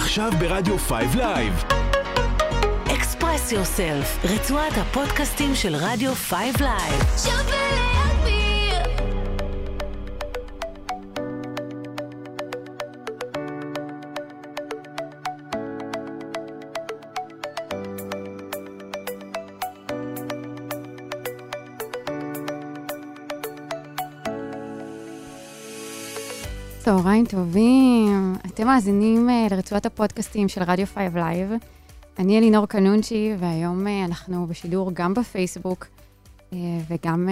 עכשיו ברדיו 5 לייב. Express Yourself, רצועת הפודקאסטים של רדיו 5 לייב. שווה להגביר. צהריים טובים, אתם מאזינים אה, לרצועת הפודקאסטים של רדיו 5 לייב. אני אלינור קנונצ'י, והיום אה, אנחנו בשידור גם בפייסבוק אה, וגם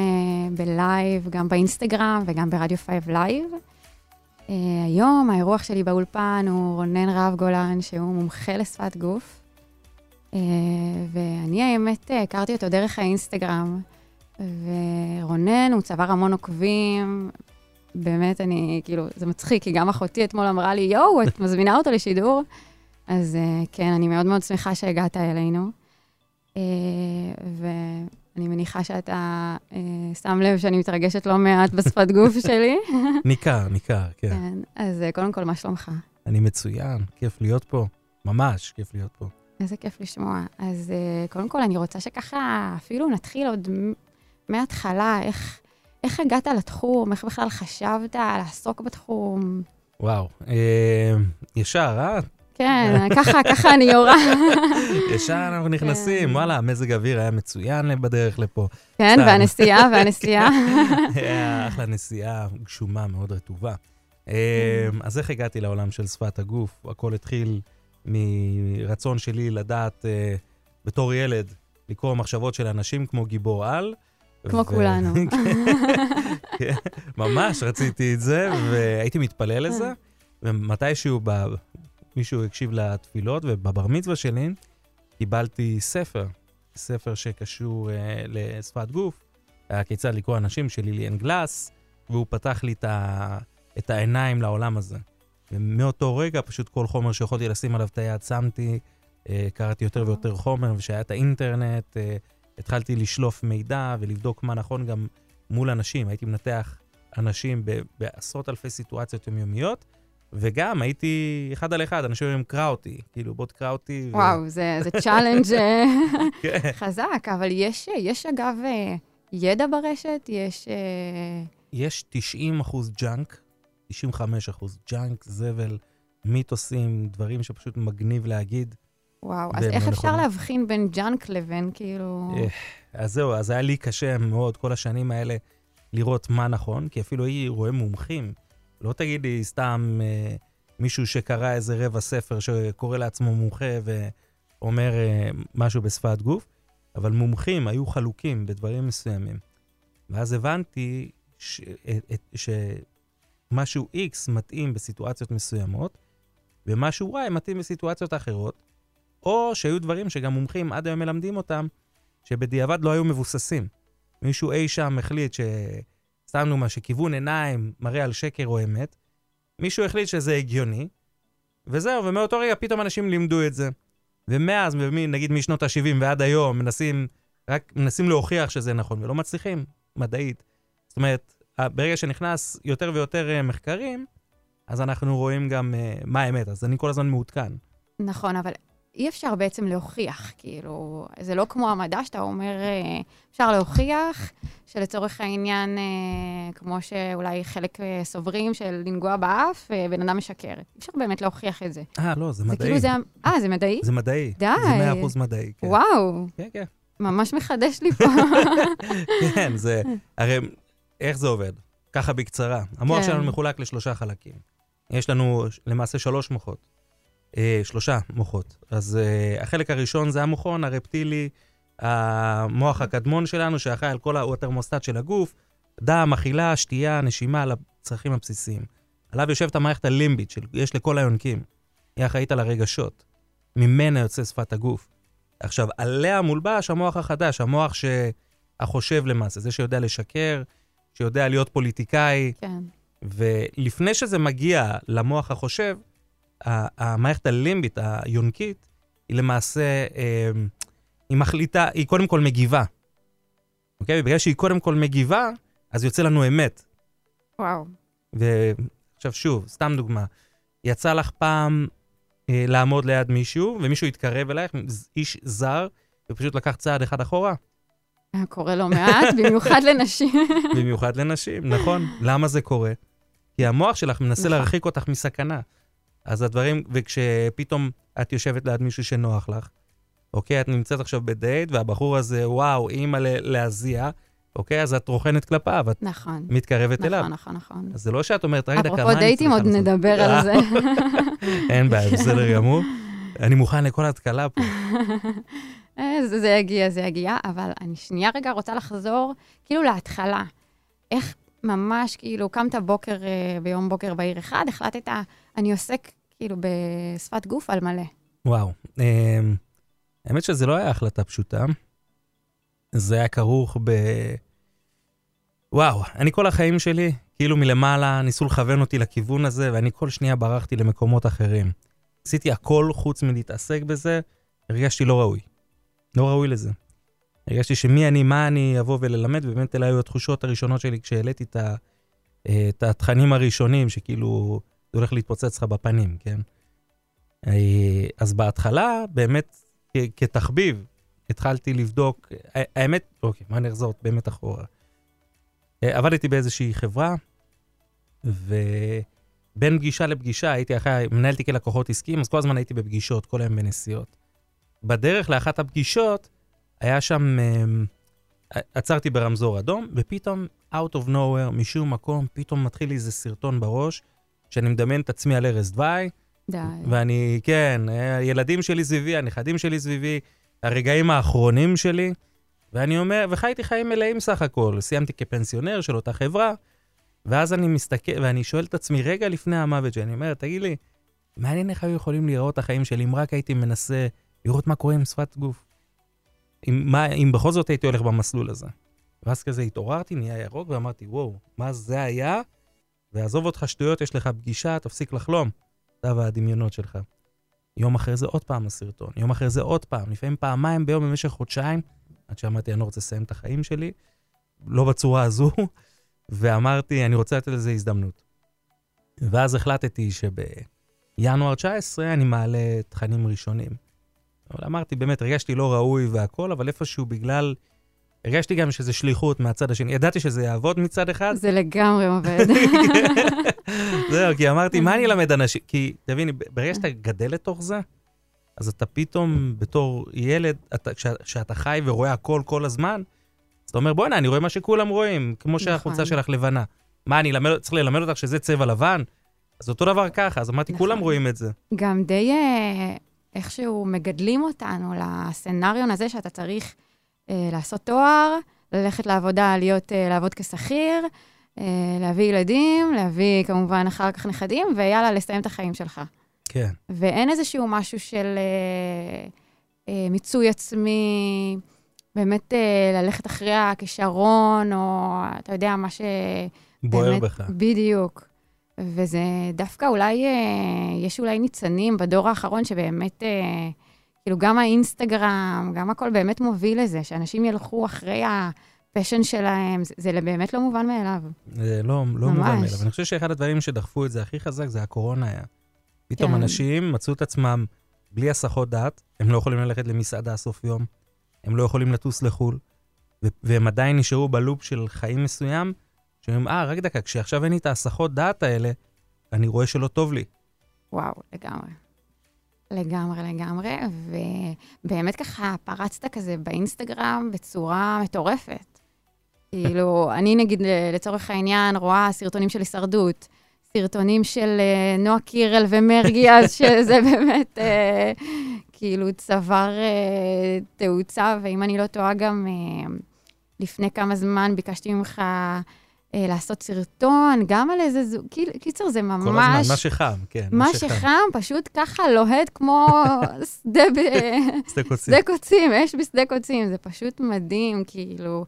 בלייב, גם באינסטגרם וגם ברדיו 5 לייב. היום האירוח שלי באולפן הוא רונן רהב גולן, שהוא מומחה לשפת גוף. ואני האמת הכרתי אותו דרך האינסטגרם, ורונן הוא צבר המון עוקבים, באמת, אני, כאילו, זה מצחיק, כי גם אחותי אתמול אמרה לי, יואו, את מזמינה אותו לשידור? אז uh, כן, אני מאוד מאוד שמחה שהגעת אלינו. Uh, ואני מניחה שאתה uh, שם לב שאני מתרגשת לא מעט בשפת גוף שלי. ניכר, ניכר, כן. כן, אז קודם כל, מה שלומך? אני מצוין, כיף להיות פה. ממש כיף להיות פה. איזה כיף לשמוע. אז קודם כל, אני רוצה שככה אפילו נתחיל עוד מההתחלה, איך, איך הגעת לתחום, איך בכלל חשבת לעסוק בתחום? וואו. אה, ישר, אה? כן, ככה, ככה אני יורה. ישר אנחנו נכנסים, כן. וואלה, המזג האוויר היה מצוין בדרך לפה. כן. והנסיעה, והנסיעה. היה אחלה נסיעה גשומה, מאוד רטובה. אה, אז איך הגעתי לעולם של שפת הגוף? הכל התחיל מרצון שלי לדעת אה, בתור ילד לקרוא מחשבות של אנשים כמו גיבור על. כמו כולנו. כן, ממש רציתי את זה, והייתי מתפלל לזה, ומתישהו ב... מישהו הקשיב לתפילות, ובבר מצווה שלי קיבלתי ספר, ספר שקשור uh, לשפת גוף, כיצד לקרוא אנשים של ליליאן גלאס, והוא פתח לי את, ה... את העיניים לעולם הזה. ומאותו רגע פשוט כל חומר שיכולתי לשים עליו את היד שמתי, אה, קראתי יותר ויותר חומר, וכשהיה את האינטרנט, אה, התחלתי לשלוף מידע ולבדוק מה נכון גם מול אנשים. הייתי מנתח אנשים ב- בעשרות אלפי סיטואציות יומיומיות, וגם הייתי אחד על אחד, אנשים אומרים, קרא אותי, כאילו, בוא תקרא אותי. ו- וואו, זה זה challenge אה, כן. חזק, אבל יש, יש אגב אה, ידע ברשת, יש... אה, יש 90 אחוז junk, 95 אחוז junk, זבל, מיתוסים, דברים שפשוט מגניב להגיד. וואו, אז איך לא אפשר נכונים. להבחין בין ג'אנק לבין כאילו... אה, אז זהו, אז היה לי קשה מאוד כל השנים האלה לראות מה נכון, כי אפילו הייתי רואה מומחים. לא תגיד לי סתם אה, מישהו שקרא איזה רבע ספר שקורא לעצמו מומחה ואומר אה, משהו בשפת גוף, אבל מומחים היו חלוקים בדברים מסוימים. ואז הבנתי ש, את, את, שמשהו X מתאים בסיטואציות מסוימות, ומשהו Y מתאים בסיטואציות אחרות, או שהיו דברים שגם מומחים עד היום מלמדים אותם, שבדיעבד לא היו מבוססים. מישהו אי שם החליט ש... סתם דוגמה, שכיוון עיניים מראה על שקר או אמת, מישהו החליט שזה הגיוני, וזהו, ומאותו רגע פתאום אנשים לימדו את זה. ומאז, נגיד משנות ה-70 ועד היום, מנסים, רק מנסים להוכיח שזה נכון, ולא מצליחים, מדעית. זאת אומרת, ברגע שנכנס יותר ויותר אה, מחקרים, אז אנחנו רואים גם uh, מה האמת, אז אני כל הזמן מעודכן. נכון, אבל אי אפשר בעצם להוכיח, כאילו, זה לא כמו המדע שאתה אומר, אה, אפשר להוכיח שלצורך העניין, אה, כמו שאולי חלק אה, סוברים, של לנגוע באף, בן אדם משקר. אי אפשר באמת להוכיח את זה. אה, לא, זה זה מדעי. כאילו זה... אה, זה מדעי? זה מדעי. די. זה 100% מדעי, כן. וואו, כן, כן. ממש מחדש לי פה. כן, זה... הרי איך זה עובד? ככה בקצרה. המוח כן. שלנו מחולק לשלושה חלקים. יש לנו למעשה שלוש מוחות. אה, שלושה מוחות. אז אה, החלק הראשון זה המוחון הרפטילי, המוח הקדמון שלנו, שאחראי על כל ה- הוא התרמוסטט של הגוף, דם, אכילה, שתייה, נשימה, על הצרכים הבסיסיים. עליו יושבת המערכת הלימבית, שיש לכל היונקים. היא אחראית על הרגשות. ממנה יוצא שפת הגוף. עכשיו, עליה מולבש המוח החדש, המוח שהחושב למעשה, זה שיודע לשקר, שיודע להיות פוליטיקאי, כן. ולפני שזה מגיע למוח החושב, המערכת הלימבית, היונקית, היא למעשה, אה, היא מחליטה, היא קודם כל מגיבה. אוקיי? ובגלל שהיא קודם כל מגיבה, אז יוצא לנו אמת. וואו. ועכשיו שוב, סתם דוגמה, יצא לך פעם אה, לעמוד ליד מישהו, ומישהו יתקרב אלייך, איש זר, ופשוט לקח צעד אחד אחורה, קורה לא מעט, במיוחד לנשים. במיוחד לנשים, נכון? למה זה קורה? כי המוח שלך מנסה נכון. להרחיק אותך מסכנה. אז הדברים, וכשפתאום את יושבת ליד מישהו שנוח לך, אוקיי? את נמצאת עכשיו בדייט, והבחור הזה, וואו, אימא להזיע, אוקיי? אז את רוכנת כלפיו, את נכון. מתקרבת אליו. נכון, נכון, נכון. אז זה לא שאת אומרת, רגע, דקה, מה אני אפרופו צריכה דייטים, עוד לעשות?" נדבר על זה. אין בעיה, בסדר גמור. אני מוכן לכל התקלה פה. אה, זה זה יגיע, זה יגיע, אבל אני שנייה רגע רוצה לחזור, כאילו להתחלה. איך ממש, כאילו, קמת בוקר, אה, ביום בוקר בעיר אחד, החלטת, אני עוסק, כאילו, בשפת גוף על מלא. וואו. אמ, האמת שזה לא היה החלטה פשוטה. זה היה כרוך ב... וואו, אני כל החיים שלי, כאילו מלמעלה, ניסו לכוון אותי לכיוון הזה, ואני כל שנייה ברחתי למקומות אחרים. עשיתי הכל חוץ מלהתעסק בזה, הרגשתי לא ראוי. לא ראוי לזה. הרגשתי שמי אני, מה אני אבוא וללמד, ובאמת אלה היו התחושות הראשונות שלי כשהעליתי את, ה, אה, את התכנים הראשונים, שכאילו הולך להתפוצץ לך בפנים, כן? אה, אז בהתחלה, באמת, כתחביב, התחלתי לבדוק, ה- האמת, אוקיי, מה אני אחזור באמת אחורה? אה, עבדתי באיזושהי חברה, ובין פגישה לפגישה הייתי אחרי, מנהל תיקי לקוחות עסקיים, אז כל הזמן הייתי בפגישות, כל היום בנסיעות. בדרך לאחת הפגישות, היה שם, אה, עצרתי ברמזור אדום, ופתאום, out of nowhere, משום מקום, פתאום מתחיל לי איזה סרטון בראש, שאני מדמיין את עצמי על ערש דווי, די. ואני, כן, אה, הילדים שלי סביבי, הנכדים שלי סביבי, הרגעים האחרונים שלי, ואני אומר, וחייתי חיים מלאים סך הכל. סיימתי כפנסיונר של אותה חברה, ואז אני מסתכל, ואני שואל את עצמי רגע לפני המוות, שאני אומר, תגיד לי, מעניין איך היו יכולים לראות החיים שלי אם רק הייתי מנסה לראות מה קורה עם שפת גוף. אם, מה, אם בכל זאת הייתי הולך במסלול הזה. ואז כזה התעוררתי, נהיה ירוק, ואמרתי, וואו, מה זה היה? ועזוב אותך שטויות, יש לך פגישה, תפסיק לחלום. אתה והדמיונות שלך. יום אחרי זה עוד פעם הסרטון, יום אחרי זה עוד פעם, לפעמים פעמיים ביום במשך חודשיים, עד שאמרתי, אני לא רוצה לסיים את החיים שלי, לא בצורה הזו, ואמרתי, אני רוצה לתת לזה הזדמנות. ואז החלטתי שבינואר 19 אני מעלה תכנים ראשונים. אבל אמרתי, באמת, הרגשתי לא ראוי והכל, אבל איפשהו בגלל... הרגשתי גם שזה שליחות מהצד השני. ידעתי שזה יעבוד מצד אחד, זה לגמרי עובד. זהו, כי אמרתי, מה אני אלמד אנשים? כי, תביני, ברגע שאתה גדל לתוך זה, אז אתה פתאום, בתור ילד, כשאתה חי ורואה הכל כל הזמן, אז אתה אומר, בוא'נה, אני רואה מה שכולם רואים, כמו שהחולצה נכון. שלך לבנה. מה, אני אלמד- צריך ללמד אותך שזה צבע לבן? אז אותו דבר ככה, אז אמרתי, נכון. כולם רואים את זה. גם די אה, איכשהו מגדלים אותנו לסצנריון הזה שאתה צריך לעשות תואר, ללכת לעבודה, להיות, אה, לעבוד כשכיר, אה, להביא ילדים, להביא כמובן אחר כך נכדים, ויאללה, לסיים את החיים שלך. כן. ואין איזשהו משהו של אה, אה, מיצוי עצמי, באמת אה, ללכת אחרי הכישרון, או אתה יודע, מה ש... בוער באמת- בך. בדיוק. וזה דווקא אולי, אה, יש אולי ניצנים בדור האחרון שבאמת, אה, כאילו גם האינסטגרם, גם הכל באמת מוביל לזה, שאנשים ילכו אחרי הפשן שלהם, זה, זה באמת לא מובן מאליו. זה לא, לא מובן ממש. מאליו. אני חושב שאחד הדברים שדחפו את זה הכי חזק זה הקורונה היה. פתאום כן. אנשים מצאו את עצמם בלי הסחות דעת, הם לא יכולים ללכת למסעדה סוף יום, הם לא יכולים לטוס לחו"ל, ו- והם עדיין נשארו בלופ של חיים מסוים, שאומרים, אה, רק דקה, כשעכשיו אין לי את ההסחות דעת האלה, אני רואה שלא טוב לי. וואו, לגמרי. לגמרי, לגמרי, ובאמת ככה פרצת כזה באינסטגרם בצורה מטורפת. כאילו, אני נגיד, לצורך העניין, רואה סרטונים של הישרדות, סרטונים של אה, נועה קירל ומרגי, אז שזה באמת אה, כאילו צבר אה, תאוצה, ואם אני לא טועה, גם לפני כמה זמן ביקשתי ממך לעשות סרטון, גם על איזה זוג, כאילו, קיצר, זה ממש... כל הזמן, מה שחם, כן. מה שחם פשוט ככה לוהט כמו שדה ב- שדה קוצים. שדה קוצים, אש בשדה קוצים, זה פשוט מדהים, כאילו.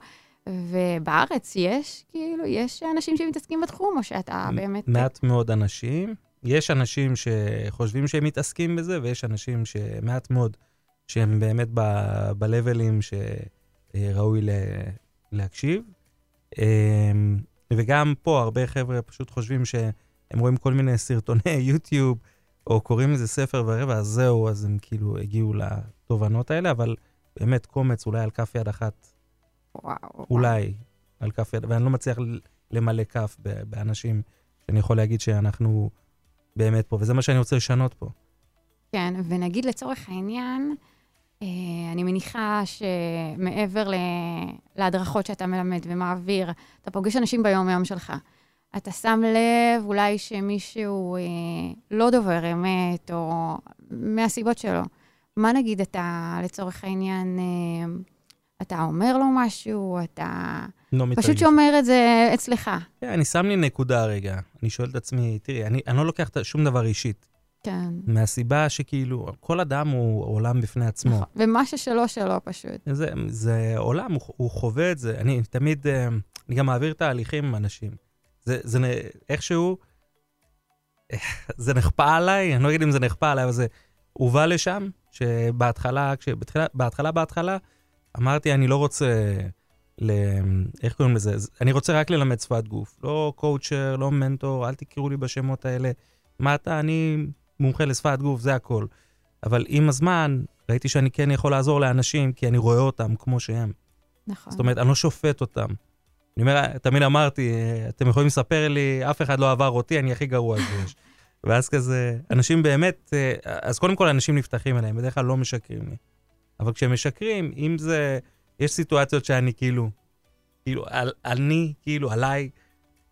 ובארץ יש, כאילו, יש אנשים שמתעסקים בתחום, או שאתה באמת... מעט מאוד אנשים. יש אנשים שחושבים שהם מתעסקים בזה, ויש אנשים שמעט מאוד, שהם באמת ב- ב-לבלים שראוי להקשיב. וגם פה הרבה חבר'ה פשוט חושבים שהם רואים כל מיני סרטוני יוטיוב, או קוראים איזה ספר ורבע, אז זהו, אז הם כאילו הגיעו לתובנות האלה, אבל באמת קומץ, אולי על כף יד אחת, וואו. אולי על כף יד, ואני לא מצליח למלא כף באנשים שאני יכול להגיד שאנחנו באמת פה, וזה מה שאני רוצה לשנות פה. כן, ונגיד לצורך העניין, אני מניחה שמעבר להדרכות שאתה מלמד ומעביר, אתה פוגש אנשים ביום-יום שלך. אתה שם לב אולי שמישהו אה, לא דובר אמת, או מהסיבות שלו. מה נגיד אתה, לצורך העניין, אה, אתה אומר לו משהו, אתה לא מתרגש. פשוט שומר את זה אצלך. כן, אני שם לי נקודה רגע. אני שואל את עצמי, תראי, אני, אני לא לוקח שום דבר אישית, כן. מהסיבה שכאילו, כל אדם הוא עולם בפני עצמו. נכון. ומה ששלו, שלו פשוט. זה, זה עולם, הוא, הוא חווה את זה. אני תמיד, אה, אני גם מעביר תהליכים עם אנשים. זה, זה איכשהו, זה נכפה עליי, אני לא אגיד אם זה נכפה עליי, אבל זה הובא לשם, שבהתחלה, כשבהתחלה, בהתחלה, בהתחלה, אמרתי, אני לא רוצה, ל, איך קוראים לזה? אני רוצה רק ללמד שפת גוף. לא קואוצ'ר, לא מנטור, אל תקראו לי בשמות האלה. מה אתה? אני מומחה לשפת גוף, זה הכל. אבל עם הזמן, ראיתי שאני כן יכול לעזור לאנשים, כי אני רואה אותם כמו שהם. נכון. זאת אומרת, אני לא שופט אותם. אני אומר, תמיד אמרתי, אתם יכולים לספר לי, אף אחד לא עבר אותי, אני הכי גרוע שיש. ואז כזה, אנשים באמת, אה, אז קודם כל אנשים נפתחים אליהם, בדרך כלל לא משקרים לי. אבל כשהם משקרים, אם זה, יש סיטואציות שאני כאילו, כאילו, על, אני, כאילו, עליי,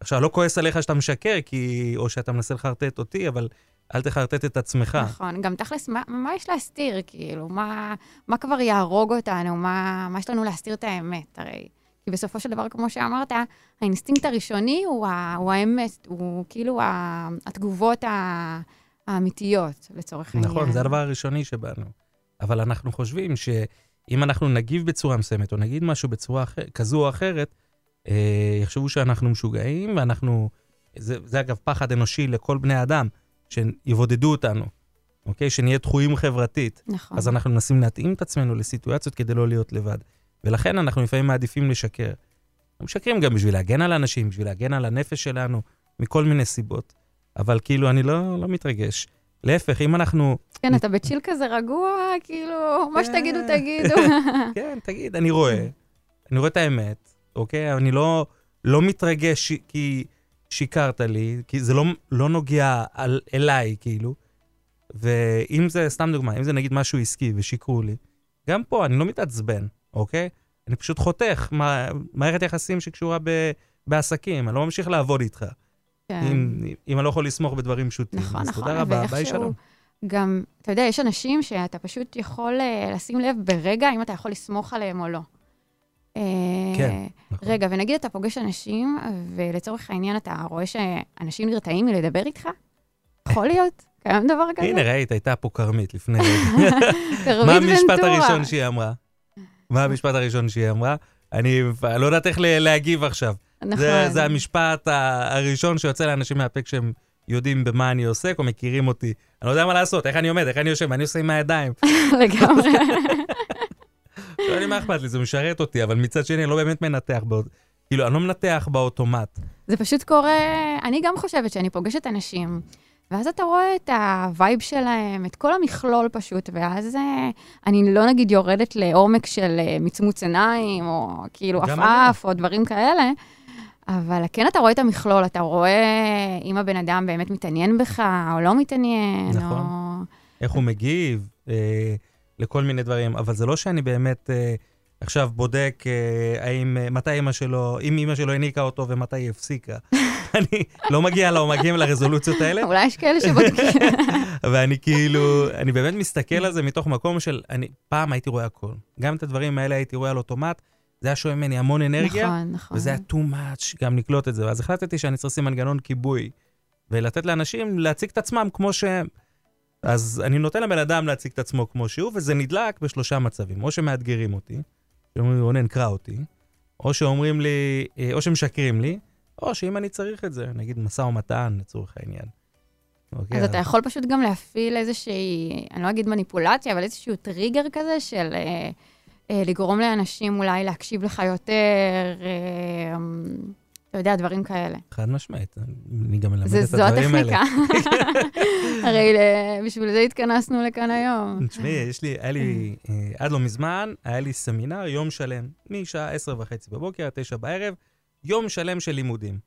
עכשיו, לא כועס עליך שאתה משקר, כי, או שאתה מנסה לחרטט אותי, אבל אל תחרטט את עצמך. נכון, גם תכלס, מה, מה יש להסתיר, כאילו? מה, מה כבר יהרוג אותנו? מה, מה יש לנו להסתיר את האמת? הרי, כי בסופו של דבר, כמו שאמרת, האינסטינקט הראשוני הוא, ה, הוא האמת, הוא כאילו ה, התגובות ה, האמיתיות, לצורך העניין. נכון, זה הדבר הראשוני שבאנו. אבל אנחנו חושבים שאם אנחנו נגיב בצורה מסוימת, או נגיד משהו בצורה אחר, כזו או אחרת, אה, יחשבו שאנחנו משוגעים, ואנחנו... זה, זה אגב פחד אנושי לכל בני אדם, שיבודדו אותנו, אוקיי? שנהיה דחויים חברתית. נכון. אז אנחנו מנסים להתאים את עצמנו לסיטואציות כדי לא להיות לבד. ולכן אנחנו לפעמים מעדיפים לשקר. אנחנו משקרים גם בשביל להגן על אנשים, בשביל להגן על הנפש שלנו, מכל מיני סיבות. אבל כאילו, אני לא, לא מתרגש. להפך, אם אנחנו... כן, אתה בצ'יל כזה רגוע, כאילו, מה שתגידו, כן. תגידו. כן, תגיד, אני רואה, אני רואה את האמת, אוקיי? אני לא, לא מתרגש כי שיקרת לי, כי זה לא, לא נוגע על, אליי, כאילו. ואם זה, סתם דוגמה, אם זה נגיד משהו עסקי ושיקרו לי, גם פה אני לא מתעצבן, אוקיי? אני פשוט חותך מה, מערכת יחסים שקשורה ב, בעסקים, אני לא ממשיך לעבוד איתך. כן. אם, אם אני לא יכול לסמוך בדברים פשוטים. נכון, אז נכון, תודה רבה, ביי שלום. גם, אתה יודע, יש אנשים שאתה פשוט יכול אה, לשים לב ברגע אם אתה יכול לסמוך עליהם או לא. אה, כן, נכון. רגע, ונגיד אתה פוגש אנשים, ולצורך העניין אתה רואה שאנשים נרתעים מלדבר איתך? יכול להיות? קיים דבר כזה? הנה, ראית, הייתה פה כרמית לפני רגע. מה המשפט. הראשון שהיא אמרה? מה המשפט הראשון שהיא אמרה? אני לא יודעת איך להגיב עכשיו. נכון. זה, זה המשפט הראשון שיוצא לאנשים מהפה כשהם יודעים במה אני עוסק או מכירים אותי. אני לא יודע מה לעשות, איך אני עומד, איך אני יושב, מה אני עושה עם הידיים. לגמרי. לא יודע מה אכפת לי, זה משרת אותי, אבל מצד שני אני לא באמת מנתח, באות... כאילו, אני לא מנתח באוטומט. זה פשוט קורה, אני גם חושבת שאני פוגשת אנשים, ואז אתה רואה את ה vibe שלהם, את כל המכלול פשוט, ואז אה, אני לא נגיד יורדת לעומק של אה, מצמוץ עיניים, או כאילו עפעף, או דברים כאלה, אבל כן אתה רואה את המכלול, אתה רואה אם הבן אדם באמת מתעניין בך, או לא מתעניין, נכון. או... איך הוא מגיב אה, לכל מיני דברים, אבל זה לא שאני באמת אה, עכשיו בודק אה, האם, אה, מתי אימא שלו, אם אימא שלו הניקה אותו ומתי היא הפסיקה. אני לא מגיע מגיעים לרזולוציות האלה, אולי יש כאלה שבודקים. ואני כאילו, אני באמת מסתכל על זה מתוך מקום של, אני פעם הייתי רואה הכל. גם את הדברים האלה הייתי רואה על אוטומט, זה היה שואב ממני המון אנרגיה, נכון, נכון. וזה היה too much גם לקלוט את זה. ואז החלטתי שאני צריך לשים מנגנון כיבוי, ולתת לאנשים להציג את עצמם כמו שהם. אז אני נותן לבן אדם להציג את עצמו כמו שהוא, וזה נדלק בשלושה מצבים. או שמאתגרים אותי, שאומרים לי, רונן, קרא אותי, או שאומרים לי, אה, או שמשקרים לי, או שאם אני צריך את זה, נגיד משא ומתן לצורך העניין. אוקיי, אז אתה יכול פשוט גם להפעיל איזושהי, אני לא אגיד מניפולציה, אבל איזשהו טריגר כזה של אה, אה, לגרום לאנשים אולי להקשיב לך יותר, אה, אתה יודע, דברים כאלה. חד משמעית, אני גם מלמד את זו הדברים האלה. הטכניקה. הרי ל- בשביל זה התכנסנו לכאן היום. תשמעי, יש לי, היה לי, אה, עד לא מזמן, היה לי סמינר יום שלם, משעה עשר וחצי בבוקר עד תשע בערב, יום שלם של לימודים.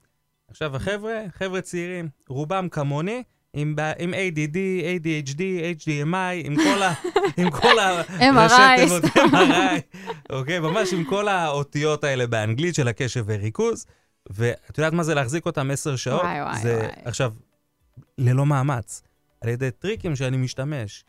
עכשיו, החבר'ה, חבר'ה צעירים, רובם כמוני, עם, עם ADD, ADHD, HDMI, עם כל ה... עם כל ה... MRI. MRI, אוקיי? ממש עם כל האותיות האלה באנגלית של הקשב וריכוז. ואת יודעת מה זה להחזיק אותם עשר שעות? וואי, וואי, זה, וואי. עכשיו, ללא מאמץ, על ידי טריקים שאני משתמש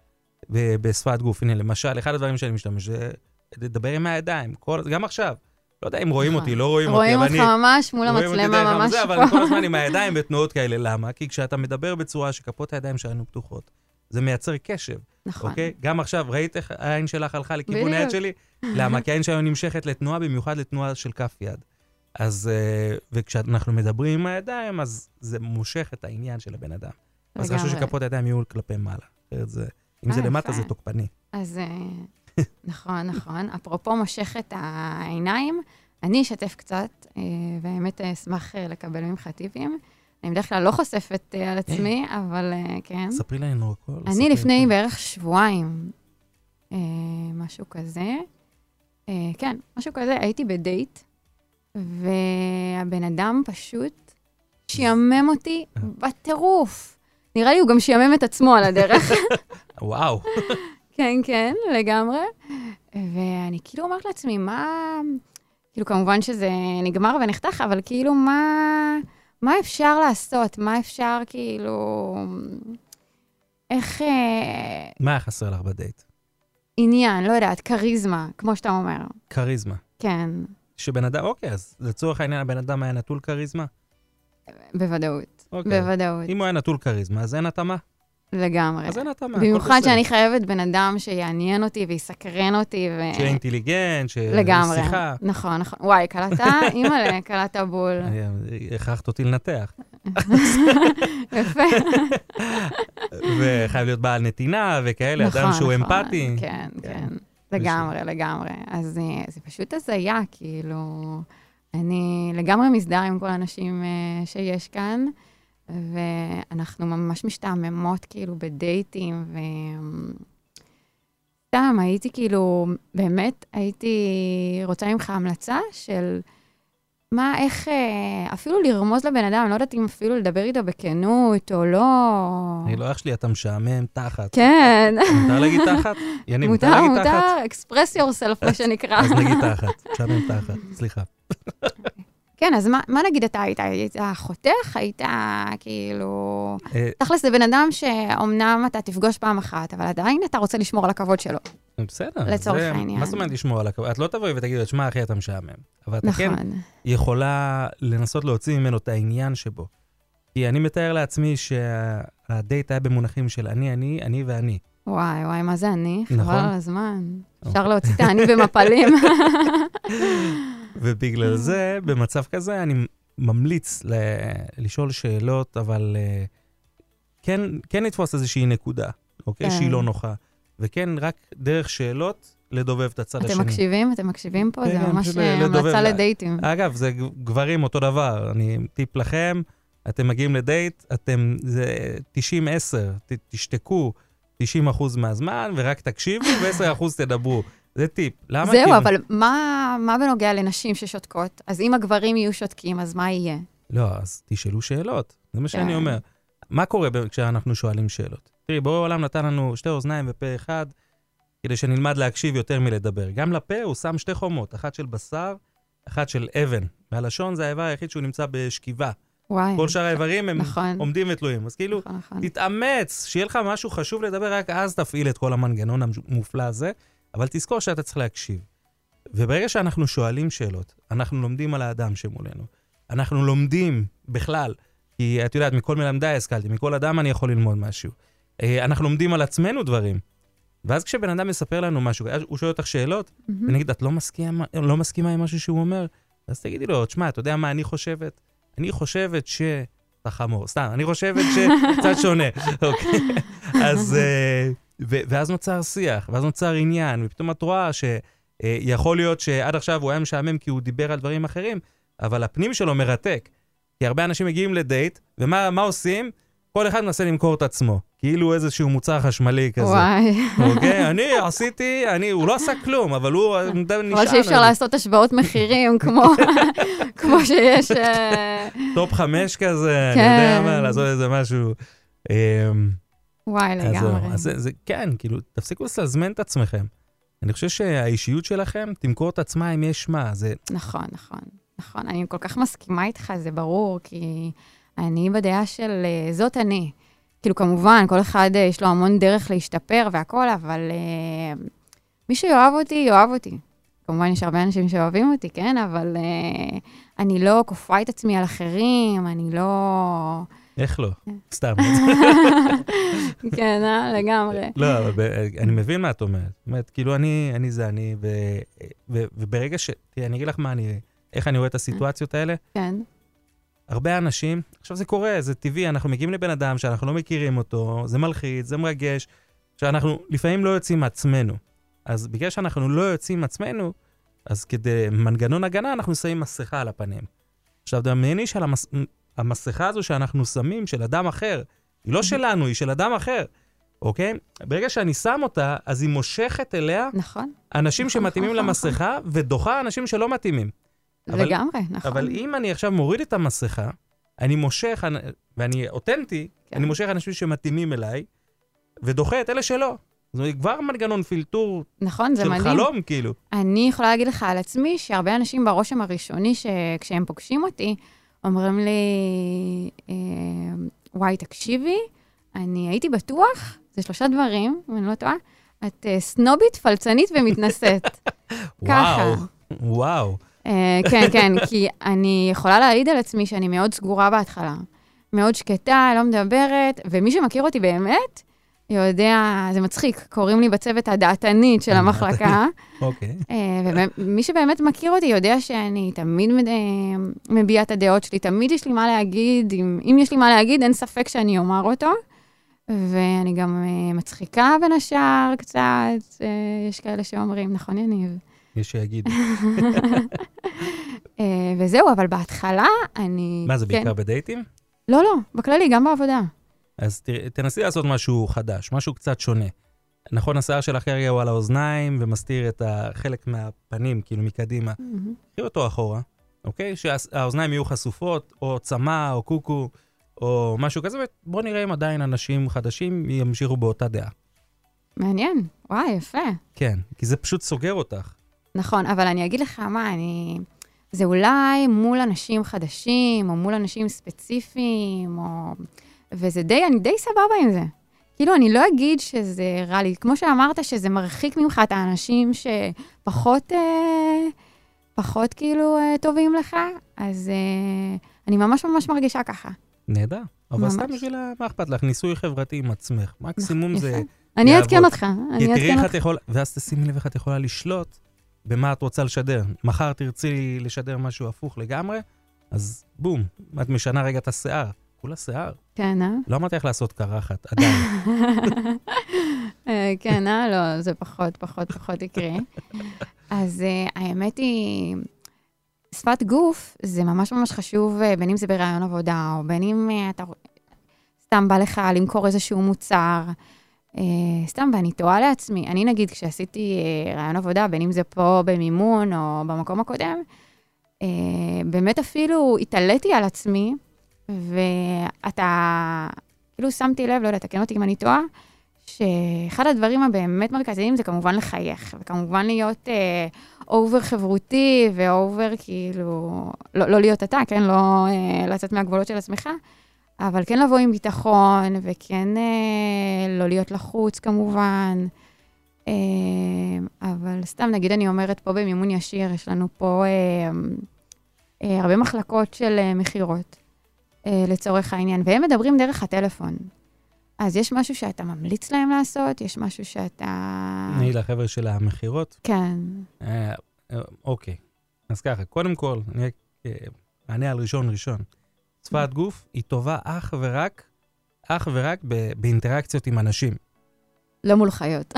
בשפת גוף. הנה, למשל, אחד הדברים שאני משתמש זה לדבר עם הידיים, כל, גם עכשיו. לא יודע אם רואים נכון. אותי, לא רואים אותי, רואים אבל אותך אני... ממש מול רואים אותי המצלמה, ממש אבל פה. אני כל הזמן עם הידיים בתנועות כאלה. למה? כי כשאתה מדבר בצורה שכפות הידיים שלנו פתוחות, זה מייצר קשב, נכון. אוקיי? גם עכשיו, ראית איך העין שלך הלכה לכיוון היד. שלי? למה? כי העין שלנו נמשכת לתנועה, במיוחד לתנועה של כף יד. אז, אה, וכשאנחנו מדברים עם הידיים, אז זה מושך את העניין של הבן אדם. אז חשוב. שכפות הידיים יהיו כלפי מעלה. אחרת זה, אם זה אה, למטה. זה תוקפני. אז אה, נכון, נכון. אפרופו מושך את העיניים, אני אשתף קצת, והאמת אשמח לקבל ממך טיפים. אני בדרך כלל לא חושפת על עצמי, אבל כן. ספרי לנו הכל. אני לפני. בערך שבועיים, משהו כזה, כן, משהו כזה, הייתי בדייט, והבן אדם פשוט שיעמם אותי. בטירוף. נראה לי הוא גם שיעמם את עצמו על הדרך. וואו. כן, כן, לגמרי. ואני כאילו אומרת לעצמי, מה... כאילו, כמובן שזה נגמר ונחתך, אבל כאילו, מה, מה אפשר לעשות? מה אפשר, כאילו... איך... אה, מה היה חסר לך בדייט? עניין, לא יודעת, כריזמה, כמו שאתה אומר. כריזמה. כן, שבן אדם, אוקיי, אז לצורך העניין הבן אדם היה נטול כריזמה? בוודאות. אוקיי. בוודאות, אם הוא היה נטול כריזמה, אז אין התאמה. לגמרי. אז אין התאמה. במיוחד. שאני חייבת בן אדם שיעניין אותי ויסקרן אותי, ו... שיהיה אינטליגנט, לגמרי. שיחה. נכון, נכון. וואי, קלטת? אימא'לה, קלטת בול. הכרחת אותי לנתח. יפה. וחייב להיות בעל נתינה וכאלה, אדם שהוא אמפתי. כן, כן. לגמרי, לגמרי. אז אה, זה פשוט הזיה, כאילו... אני לגמרי מזדהה עם כל האנשים אה, שיש כאן, ואנחנו ממש משתעממות, כאילו, בדייטים, ו... סתם, הייתי כאילו, באמת, הייתי רוצה ממך המלצה של מה, איך, אה, אפילו לרמוז לבן אדם, לא יודעת אם אפילו לדבר איתו בכנות או לא. אני לא אח שלי, אתה משעמם תחת. כן. מותר להגיד תחת? יניב, מותר מותר, להגיד תחת? מותר, express yourself, מה שנקרא. אז נגיד תחת, משעמם תחת, סליחה. כן, אז מה, מה נגיד אתה היית? היית חותך? היית כאילו... אה, תכלס, זה בן אדם שאומנם אתה תפגוש פעם אחת, אבל עדיין אתה רוצה לשמור על הכבוד שלו. בסדר. לצורך העניין. מה זאת אומרת לשמור על הכבוד? את לא תבואי ותגידי לו, שמע, אחי, אתה משעמם. אבל אתה כן נכון. יכולה לנסות להוציא ממנו את העניין שבו. כי אני מתאר לעצמי שהדייט היה במונחים של אני, אני, אני ואני. וואי, וואי, מה זה אני? נכון. חבל על הזמן. אפשר אוקיי. להוציא את האני במפלים. ובגלל זה, במצב כזה, אני ממליץ ל- לשאול שאלות, אבל אה, כן, כן לתפוס איזושהי נקודה, אוקיי? כן. שהיא לא נוחה. וכן, רק דרך שאלות, לדובב את הצד השני. אתם מקשיבים? אתם מקשיבים פה? כן, זה כן, ממש פשוט אה, המלצה לה- לדייטים. אגב, זה גברים אותו דבר. אני, טיפ לכם, אתם מגיעים לדייט, אתם, זה 90-10, ת, תשתקו 90 אחוז מהזמן, ורק תקשיבו, ו-10 אחוז תדברו. זה טיפ. למה? זהו, כי- אבל מה מה בנוגע לנשים ששותקות? אז אם הגברים יהיו שותקים, אז מה יהיה? לא, אז תשאלו שאלות. זה מה שאני כן. אומר. מה קורה כשאנחנו שואלים שאלות? תראי, בורא עולם נתן לנו שתי אוזניים ופה אחד, כדי שנלמד להקשיב יותר מלדבר. גם לפה הוא שם שתי חומות, אחת של בשר, אחת של אבן. והלשון זה האיבר היחיד שהוא נמצא בשכיבה. וואי. כל שאר האיברים הם נכון. עומדים ותלויים. אז כאילו, נכון, נכון. תתאמץ, שיהיה לך משהו חשוב לדבר, רק אז תפעיל את כל המנגנון המופלא הזה, אבל תזכור שאתה צריך להקשיב. וברגע שאנחנו שואלים שאלות, אנחנו לומדים על האדם שמולנו. אנחנו לומדים בכלל, כי את יודעת, מכל מלמדיי השכלתי, מכל אדם אני יכול ללמוד משהו. אה, אנחנו לומדים על עצמנו דברים. ואז כשבן אדם מספר לנו משהו, הוא שואל אותך שאלות, מהמם. ונגיד, את לא מסכימה, לא מסכימה עם משהו שהוא אומר? אז תגידי לו, תשמע, אתה יודע מה אני חושבת? אני חושבת ש... אתה חמור, סתם, אני חושבת שקצת שונה, אוקיי? אז... אה, ו- ואז נוצר שיח, ואז נוצר עניין, ופתאום את רואה שיכול להיות שעד עכשיו הוא היה משעמם כי הוא דיבר על דברים אחרים, אבל הפנים שלו מרתק. כי הרבה אנשים מגיעים לדייט, ומה מה עושים? כל אחד מנסה למכור את עצמו, כאילו איזשהו מוצר חשמלי כזה. וואי. אוקיי? אני עשיתי, אני, הוא לא עשה כלום, אבל הוא אה, נשען. אבל שאי אפשר. לעשות השוואות מחירים כמו כמו שיש... אה, top חמש כזה, אני כן. יודע מה, לעשות איזה משהו. וואי, אז. לגמרי. אז זה, זה, כן, כאילו, תפסיקו לסזמן את עצמכם. אני חושב שהאישיות שלכם תמכור את עצמה אם יש מה. זה, נכון, נכון, נכון. אני כל כך מסכימה איתך, זה ברור, כי אני בדעה של אה, זאת אני. כאילו, כמובן, כל אחד אה, יש לו המון דרך להשתפר והכול, אבל אה, מי שיאהב אותי, יאהב אותי. כמובן, יש הרבה אנשים שאוהבים אותי, כן? אבל אה, אני לא כופה את עצמי על אחרים, אני לא... איך לא? סתם. כן, אה? לגמרי. לא, אבל אני מבין מה את אומרת. זאת אומרת, כאילו, אני, אני זה אני, ו, ו, וברגע ש... תראי, אני אגיד לך מה אני... איך אני רואה את הסיטואציות האלה. כן, הרבה אנשים, עכשיו זה קורה, זה טבעי, אנחנו מגיעים לבן אדם שאנחנו לא מכירים אותו, זה מלחיץ, זה מרגש, שאנחנו לפעמים לא יוצאים מעצמנו. אז בגלל שאנחנו לא יוצאים מעצמנו, אז כדי מנגנון הגנה, אנחנו שמים מסכה על הפנים. עכשיו, דמייני שעל המס... המסכה הזו שאנחנו שמים, של אדם אחר, היא לא שלנו, היא של אדם אחר, אוקיי? ברגע שאני שם אותה, אז היא מושכת אליה נכון, אנשים נכון, שמתאימים נכון, למסכה, ודוחה אנשים שלא מתאימים. אבל- לגמרי, נכון. אבל אם אני עכשיו מוריד את המסכה, אני מושך, אנ- ואני אותנטי, כן. אני מושך אנשים שמתאימים אליי, ודוחה את אלה שלא. אומרת, כבר מנגנון פילטור נכון, זה של מדהים. חלום, כאילו. אני יכולה להגיד לך על עצמי שהרבה אנשים ברושם הראשוני, שכשהם פוגשים אותי, אומרים לי, אה, וואי, תקשיבי, אני הייתי בטוח, זה שלושה דברים, אם אני לא טועה, את אה, סנובית, פלצנית ומתנשאת. ככה. וואו, וואו. אה, כן, כן, כי אני יכולה להעיד על עצמי שאני מאוד סגורה בהתחלה. מאוד שקטה, לא מדברת, ומי שמכיר אותי באמת, יודע, זה מצחיק, קוראים לי בצוות הדעתנית של המחלקה. אוקיי. אה, ומי שבאמת מכיר אותי יודע שאני תמיד אה, מביעה את הדעות שלי, תמיד יש לי מה להגיד, אם, אם יש לי מה להגיד, אין ספק שאני אומר אותו. ואני גם אה, מצחיקה בין השאר קצת, יש כאלה שאומרים, נכון, יניב? יש שיגידו. אה, וזהו, אבל בהתחלה אני... מה זה, כן. בעיקר בדייטים? לא, לא, בכללי, גם בעבודה. אז תראי, תנסי לעשות משהו חדש, משהו קצת שונה. נכון, השיער שלך כרגע הוא על האוזניים ומסתיר את החלק מהפנים, כאילו מקדימה. קחי אותו אחורה, אוקיי? שהאוזניים יהיו חשופות, או צמא, או קוקו, או משהו כזה, ובואו נראה אם עדיין אנשים חדשים ימשיכו באותה דעה. מעניין, וואי, יפה. כן, כי זה פשוט סוגר אותך. נכון, אבל אני אגיד לך מה, אני... זה אולי מול אנשים חדשים, או מול אנשים ספציפיים, או... וזה די, אני די סבבה עם זה. כאילו, אני לא אגיד שזה רע לי. כמו שאמרת, שזה מרחיק ממך את האנשים שפחות, אה, פחות כאילו אה, טובים לך, אז אה, אני ממש ממש מרגישה ככה. נהדר. אבל ממש. סתם בשביל, מה אכפת לך? ניסוי חברתי עם עצמך. מקסימום זה... אני. אעדכן אותך, אני אעדכן אותך. יכולה, ואז תשימי לב איך את יכולה לשלוט במה את רוצה לשדר. מחר תרצי לשדר משהו הפוך לגמרי, אז בום, את משנה רגע את השיער. כולה שיער. כן, אה? לא אמרתי לך לעשות קרחת, עדיין. אה, כן, אה? לא, זה פחות, פחות, פחות יקרה. אז אה, האמת היא, שפת גוף זה ממש ממש חשוב, אה, בין אם זה בראיון עבודה, או בין אם אתה סתם בא לך למכור איזשהו מוצר. אה, סתם, ואני תוהה לעצמי, אני נגיד, כשעשיתי אה, ראיון עבודה, בין אם זה פה במימון או במקום הקודם, אה, באמת אפילו התעליתי על עצמי, ואתה, כאילו שמתי לב, לא יודעת, תקן אותי אם אני טועה, שאחד הדברים הבאמת מרכזיים זה כמובן לחייך, וכמובן להיות אה, over חברותי ו over כאילו, לא, לא להיות אתה, כן? לא אה, לצאת מהגבולות של עצמך, אבל כן לבוא עם ביטחון, וכן אה, לא להיות לחוץ כמובן. אה, אבל סתם, נגיד אני אומרת פה במימון ישיר, יש לנו פה אה, אה, הרבה מחלקות של אה, מכירות, אה, לצורך העניין, והם מדברים דרך הטלפון. אז יש משהו שאתה ממליץ להם לעשות? יש משהו שאתה... תני לחבר'ה של המכירות. כן. אה, אה, אוקיי. אז ככה, קודם כל, אני אה, אענה על ראשון ראשון. שפת גוף היא טובה אך ורק, אך ורק ב- באינטראקציות עם אנשים. לא מול חיות.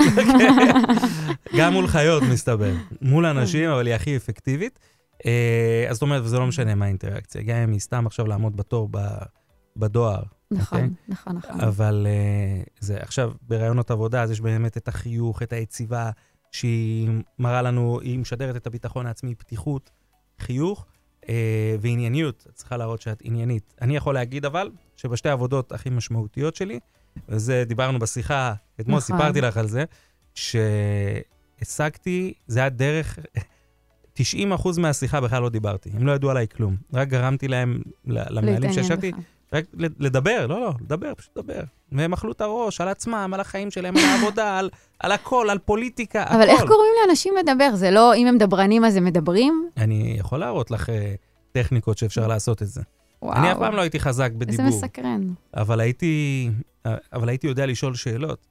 גם מול חיות, מסתבר. מול אנשים, אבל היא הכי אפקטיבית. אה, אז זאת אומרת, וזה לא משנה מה האינטראקציה. גם אם היא סתם עכשיו לעמוד בתור ב- בדואר, נכון, אוקיי? נכון, נכון. אבל אה, זה עכשיו, ברעיונות עבודה, אז יש באמת את החיוך, את היציבה, שהיא מראה לנו, היא משדרת את הביטחון העצמי, פתיחות, חיוך אה, וענייניות. את צריכה להראות שאת עניינית. אני יכול להגיד אבל, שבשתי העבודות הכי משמעותיות שלי, וזה דיברנו בשיחה, אתמול נכון. סיפרתי לך על זה, שהשגתי, זה היה דרך, 90% מהשיחה בכלל לא דיברתי, הם לא ידעו עליי כלום. רק גרמתי להם, למנהלים שישבתי. רק לדבר, לא, לא, לדבר, פשוט לדבר. והם אכלו את הראש על עצמם, על החיים שלהם, על העבודה, על, על הכל, על פוליטיקה, הכל. אבל איך קוראים לאנשים לדבר? זה לא, אם הם דברנים אז הם מדברים? אני יכול להראות לך אה, טכניקות שאפשר לעשות את זה. וואו. אני אף פעם לא הייתי חזק איזה בדיבור, מסקרן. אבל הייתי, אה, אבל הייתי יודע לשאול שאלות.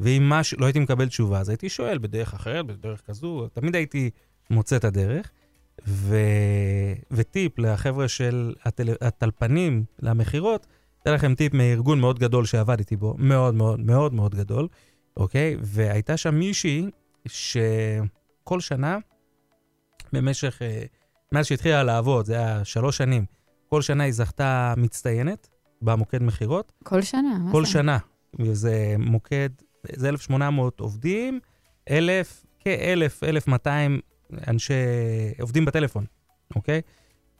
ואם מש, לא הייתי מקבל תשובה, אז הייתי שואל בדרך אחרת, בדרך כזו, תמיד הייתי מוצא את הדרך. ו... וטיפ לחבר'ה של הטל... הטלפנים, למכירות, אתן לכם טיפ מארגון מאוד גדול שעבדתי בו, מאוד מאוד מאוד מאוד גדול, אוקיי? והייתה שם מישהי שכל שנה, במשך, אה, מאז שהתחילה לעבוד, זה היה שלוש שנים, כל שנה היא זכתה מצטיינת במוקד מכירות, כל שנה, מה כל זה? שנה. וזה מוקד, זה 1,800 עובדים, 1,000, כ-1,000, 1,200 אנשי, עובדים בטלפון, אוקיי?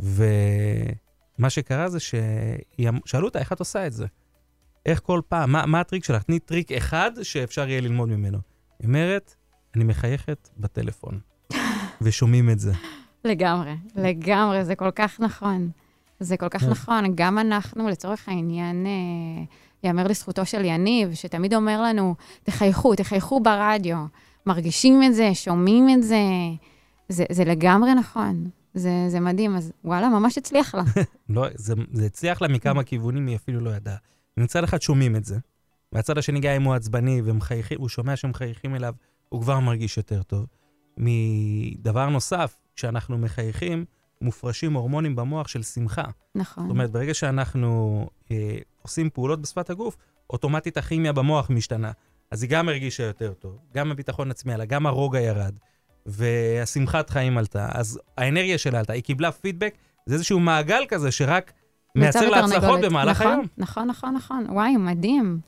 ומה שקרה זה ששאלו אותה, איך את עושה את זה? איך כל פעם, מה, מה הטריק שלך? תני טריק אחד שאפשר יהיה ללמוד ממנו. היא אומרת, אני מחייכת בטלפון, ושומעים את זה. לגמרי, לגמרי, זה כל כך נכון. זה כל כך כן. נכון. גם אנחנו, לצורך העניין, אה, יאמר לזכותו של יניב, שתמיד אומר לנו, תחייכו, תחייכו ברדיו. מרגישים את זה, שומעים את זה. זה, זה לגמרי נכון. זה, זה מדהים, אז וואלה, ממש הצליח לה. לא, זה, זה הצליח לה מכמה כיוונים, היא אפילו לא ידעה. מצד אחד שומעים את זה, והצד השני, גם אם הוא עצבני ומחייכים, הוא שומע שמחייכים אליו, הוא כבר מרגיש יותר טוב. מדבר נוסף, כשאנחנו מחייכים, מופרשים הורמונים במוח של שמחה. נכון. זאת אומרת, ברגע שאנחנו אה, עושים פעולות בשפת הגוף, אוטומטית הכימיה במוח משתנה. אז היא גם הרגישה יותר טוב, גם הביטחון עצמי עלה, גם הרוגע ירד, והשמחת חיים עלתה. אז האנרגיה שלה עלתה, היא קיבלה פידבק, זה איזשהו מעגל כזה שרק מייצר לה הצלחות. במהלך נכון, היום. נכון, נכון, נכון. וואי, מדהים.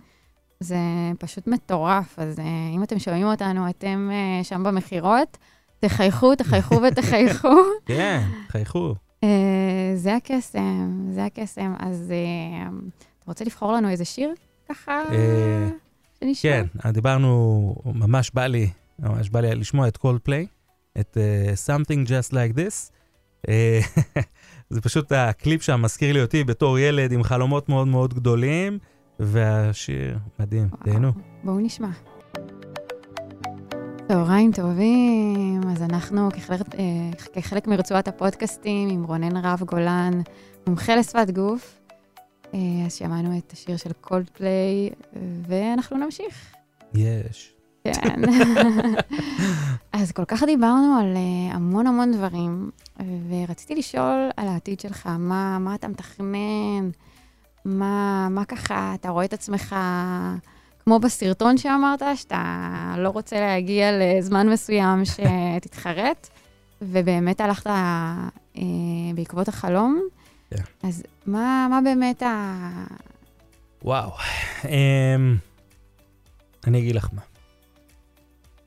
זה פשוט מטורף. אז אה, אם אתם שומעים אותנו, אתם אה, שם במכירות, תחייכו, תחייכו ותחייכו. כן, חייכו. אה, זה הקסם, זה הקסם. אז אתה רוצה לבחור לנו איזה שיר? ככה? כן, דיברנו, ממש בא לי, ממש בא לי לשמוע את קולפליי, את uh, Something Just Like This. אה, זה פשוט הקליפ שם מזכיר לי אותי בתור ילד עם חלומות מאוד מאוד גדולים, והשיר מדהים. תהנו. בואו נשמע. צהריים טובים, אז אנחנו כחלק, אה, כחלק מרצועת הפודקאסטים עם רונן רב גולן, מומחה לשפת גוף. אז שמענו את השיר של קולדפליי, ואנחנו נמשיך. יש. כן. אז כל כך דיברנו על אה, המון המון דברים, ורציתי לשאול על העתיד שלך, מה, מה אתה מתכנן? מה, מה ככה, אתה רואה את עצמך כמו בסרטון שאמרת, שאתה לא רוצה להגיע לזמן מסוים שתתחרט, ובאמת הלכת אה, בעקבות החלום? כן. אז מה, מה באמת ה... וואו. Um, אני אגיד לך מה.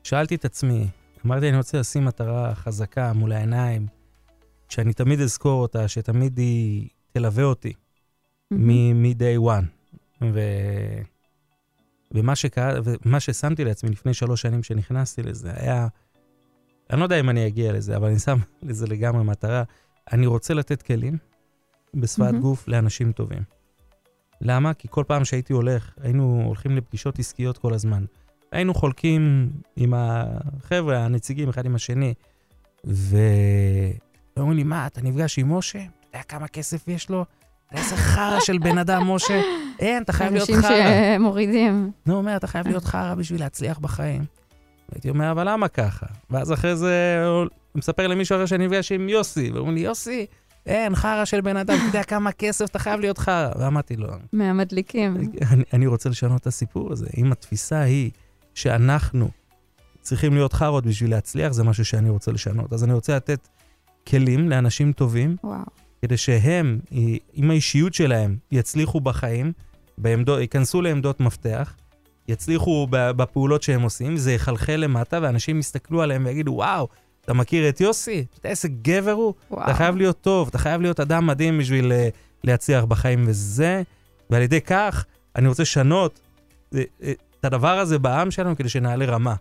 שאלתי את עצמי, אמרתי, אני רוצה לשים מטרה חזקה מול העיניים, שאני תמיד אזכור אותה, שתמיד היא תלווה אותי מ-day one. ו... ומה שקרה, ומה ששמתי לעצמי לפני שלוש שנים שנכנסתי לזה, היה... אני לא יודע אם אני אגיע לזה, אבל אני שם לזה לגמרי מטרה. אני רוצה לתת כלים בשפת מהמם. גוף לאנשים טובים. למה? כי כל פעם שהייתי הולך, היינו הולכים לפגישות עסקיות כל הזמן. היינו חולקים עם החבר'ה, הנציגים, אחד עם השני, ואומרים לי, מה, אתה נפגש עם משה? אתה יודע כמה כסף יש לו? איזה חרא של בן אדם, משה? אין, אתה חייב להיות אנשים חרא. שמורידים. נו, אומר, אתה חייב להיות חרא בשביל להצליח בחיים. הייתי אומר, אבל למה ככה? ואז אחרי זה הוא מספר למישהו אחר שאני נפגש עם יוסי, ואומרים לי, יוסי, אין, חרא של בן אדם, אתה יודע כמה כסף אתה חייב להיות חרא. ואמרתי לו, מהמדליקים. אני, אני רוצה לשנות את הסיפור הזה. אם התפיסה היא שאנחנו צריכים להיות חארות בשביל להצליח, זה משהו שאני רוצה לשנות. אז אני רוצה לתת כלים לאנשים טובים, וואו. כדי שהם, עם האישיות שלהם, יצליחו בחיים, בעמדות, ייכנסו לעמדות מפתח, יצליחו בפעולות שהם עושים, זה יחלחל למטה, ואנשים יסתכלו עליהם ויגידו, וואו, אתה מכיר את יוסי? אתה יודע איזה גבר הוא? וואו. אתה חייב להיות טוב, אתה חייב להיות אדם מדהים בשביל אה, להצליח בחיים, וזה, ועל ידי כך, אני רוצה לשנות אה, אה, את הדבר הזה בעם שלנו כדי שנעלה רמה.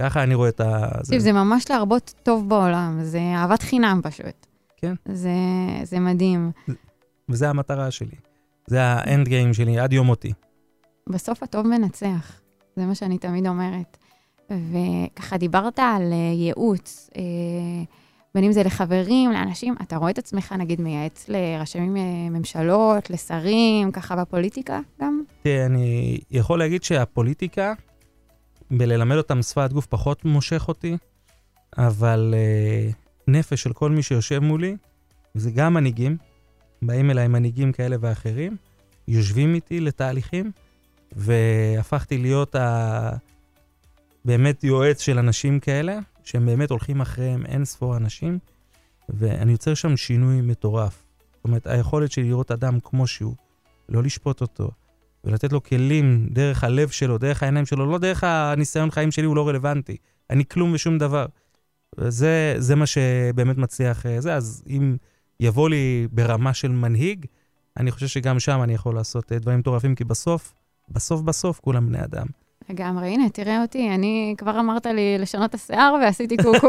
ככה אני רואה את ה... תקשיב, זה ממש להרבות טוב בעולם, זה אהבת חינם פשוט. כן. זה, זה מדהים. וזה המטרה שלי. זה האנד גיים שלי עד יום מותי. בסוף הטוב מנצח, זה מה שאני תמיד אומרת. וככה דיברת על אה, ייעוץ, אה, בין אם זה לחברים, לאנשים, אתה רואה את עצמך נגיד מייעץ אה, ממשלות, לשרים, ככה בפוליטיקה גם? תראה, אני יכול להגיד שהפוליטיקה, בללמד אותם שפת גוף פחות מושך אותי, אבל uh, נפש של כל מי שיושב מולי, וזה גם מנהיגים, באים אליי מנהיגים כאלה ואחרים, יושבים איתי לתהליכים, והפכתי להיות ה... באמת יועץ של אנשים כאלה, שהם באמת הולכים אחריהם אין ספור אנשים, ואני יוצר שם שינוי מטורף. זאת אומרת, היכולת שלי לראות אדם כמו שהוא, לא לשפוט אותו, ולתת לו כלים דרך הלב שלו, דרך העיניים שלו, לא דרך הניסיון חיים שלי, הוא לא רלוונטי. אני כלום ושום דבר. זה, זה מה שבאמת מצליח אה, זה, אז אם יבוא לי ברמה של מנהיג, אני חושב שגם שם אני יכול לעשות אה, דברים מטורפים, כי בסוף, בסוף בסוף כולם בני אדם. לגמרי, הנה, תראה אותי, אני, כבר אמרת לי לשנות את השיער ועשיתי קוקו.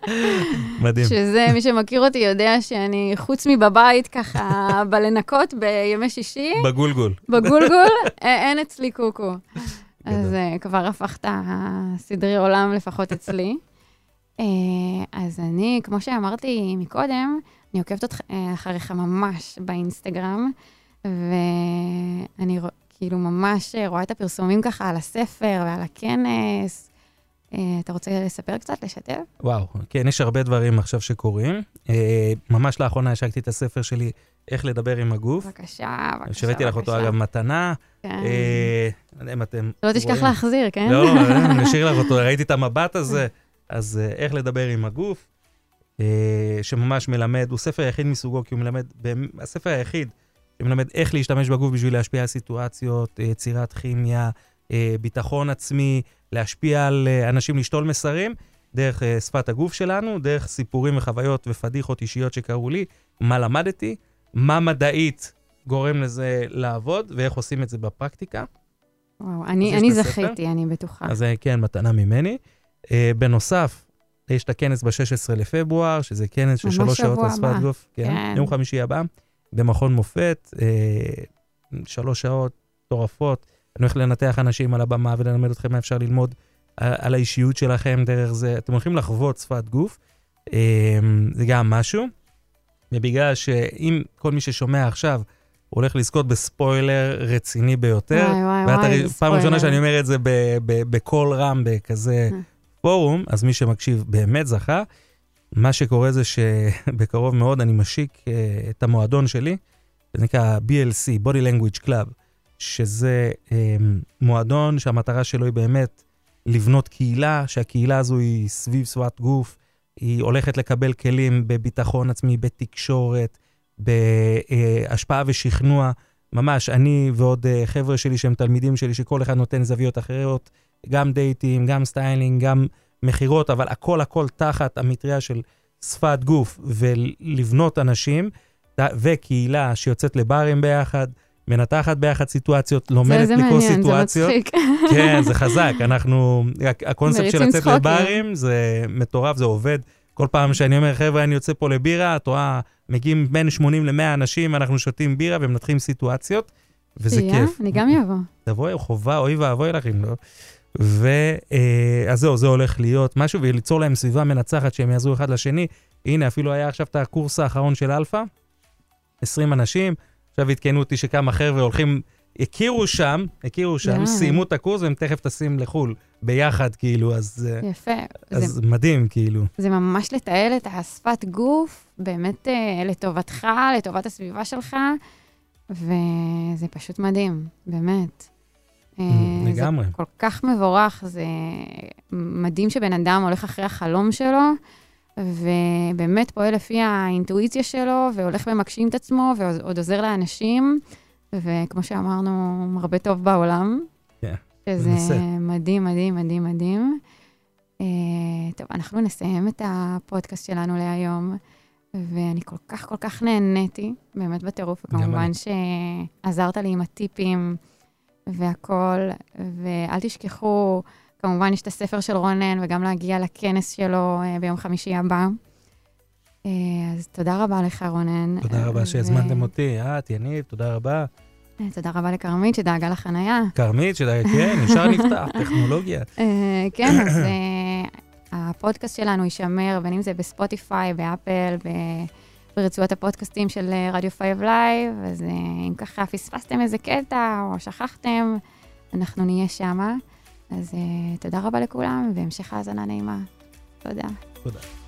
מדהים. שזה, מי שמכיר אותי יודע שאני, חוץ מבבית, ככה, בלנקות בימי שישי, בגולגול. בגולגול, אה, אין אצלי קוקו. אז. אה, כבר הפכת סדרי עולם, לפחות אצלי. אה, אז אני, כמו שאמרתי מקודם, אני עוקבת אותך- אחריך ממש באינסטגרם, ואני רוא- כאילו ממש רואה את הפרסומים ככה על הספר ועל הכנס. אה, אתה רוצה לספר קצת, לשתף? וואו, כן, יש הרבה דברים עכשיו שקורים. אה, ממש לאחרונה השקתי את הספר שלי, איך לדבר עם הגוף. בבקשה, בבקשה, שהבאתי לך אותו, בבקשה. אגב, מתנה. כן. אה, לא יודע אם אתם לא תשכח. להחזיר, כן? לא, אני אשאיר לך אותו, ראיתי את המבט הזה. אז אה, איך לדבר עם הגוף, אה, שממש מלמד, הוא ספר היחיד מסוגו, כי הוא מלמד, הספר היחיד שמלמד איך להשתמש בגוף בשביל להשפיע על סיטואציות, אה, יצירת כימיה, אה, ביטחון עצמי, להשפיע על אה, אנשים, לשתול מסרים, דרך שפת הגוף שלנו, דרך סיפורים וחוויות ופדיחות אישיות שקרו לי, מה למדתי, מה מדעית גורם לזה לעבוד, ואיך עושים את זה בפרקטיקה. וואו, אני אני? זכיתי, אני בטוחה. אז כן, מתנה ממני. Uh, בנוסף, יש את הכנס ב-16 לפברואר, שזה כנס של שלוש שעות שבוע על שפת הבא. גוף. כן. כן. יום חמישי הבא, במכון מופת, uh, שלוש שעות מטורפות. אני הולך לנתח אנשים על הבמה וללמד אתכם מה אפשר ללמוד על, על האישיות שלכם דרך זה. אתם הולכים לחוות שפת גוף, uh, זה גם משהו. ובגלל שאם כל מי ששומע עכשיו הולך לזכות בספוילר רציני ביותר, וואי, וואי, ואת וואי, איזה פעם ראשונה ספוילר. שאני אומר את זה בקול רם בכזה אה. פורום, אז מי שמקשיב באמת זכה. מה שקורה זה שבקרוב מאוד אני משיק אה, את המועדון שלי, זה נקרא BLC, Body Language Club, שזה אה, מועדון שהמטרה שלו היא באמת לבנות קהילה, שהקהילה הזו היא סביב שפת גוף, היא הולכת לקבל כלים בביטחון עצמי, בתקשורת, בהשפעה ושכנוע. ממש, אני ועוד uh, חבר'ה שלי שהם תלמידים שלי, שכל אחד נותן זוויות אחרות, גם דייטים, גם סטיילינג, גם מכירות, אבל הכל הכל תחת המטריה של שפת גוף ולבנות אנשים, וקהילה שיוצאת לברים ביחד, מנתחת ביחד סיטואציות, לומדת זה, זה לקרוא מעניין, זה סיטואציות. מצחיק. כן, זה חזק. אנחנו, הקונספט של לצאת צחוקים. לברים זה מטורף, זה עובד. כל פעם שאני אומר, חבר'ה, אני יוצא פה לבירה, את רואה, מגיעים בין 80 ל-100 אנשים, אנחנו שותים בירה ומנתחים סיטואציות, וזה כיף. אני גם אבוא. תבואי, חובה, אוי ואבוי לך אם לא. ו... אה, זהו, זה הולך להיות משהו, וליצור להם סביבה מנצחת שהם יעזרו אחד לשני. הנה, אפילו היה עכשיו את הקורס האחרון של אלפא, 20 אנשים, עכשיו עדכנו אותי שכמה חבר'ה הולכים, הכירו שם, הכירו שם, די. סיימו את הקורס והם תכף טסים לחו"ל, ביחד, כאילו, אז, אה, יפה. זה, אז מדהים, כאילו. זה ממש לתעל את השפת גוף, באמת אה, לטובתך, לטובת הסביבה שלך, וזה פשוט מדהים, באמת. אה, לגמרי. זה כל כך מבורך, זה מדהים שבן אדם הולך אחרי החלום שלו, ובאמת פועל לפי האינטואיציה שלו, והולך ומגשים את עצמו, ועוד עוזר לאנשים, וכמו שאמרנו, מרבה טוב בעולם. כן, שזה ננסה. מדהים, מדהים, מדהים, מדהים. אה, טוב, אנחנו נסיים את הפודקאסט שלנו להיום, ואני כל כך כל כך נהניתי, באמת בטירוף, וכמובן. שעזרת לי עם הטיפים והכול, ואל תשכחו, כמובן יש את הספר של רונן, וגם להגיע לכנס שלו אה, ביום חמישי הבא. אה, אז תודה רבה לך, רונן. תודה רבה ו- שהזמנתם אותי. את, יניב, תודה רבה. אה, תודה רבה לכרמית שדאגה לחנייה. כרמית, שדה- כן, ישר נפתח, טכנולוגיה. אה, כן, אז אה, הפודקאסט שלנו יישמר, בין אם זה בספוטיפיי, באפל, ב- ברצועת הפודקאסטים של אה, רדיו 5 לייב, אז אה, אם ככה פספסתם איזה קטע או שכחתם, אנחנו נהיה שמה. אז אה, תודה רבה לכולם, והמשך האזנה נעימה. תודה. תודה.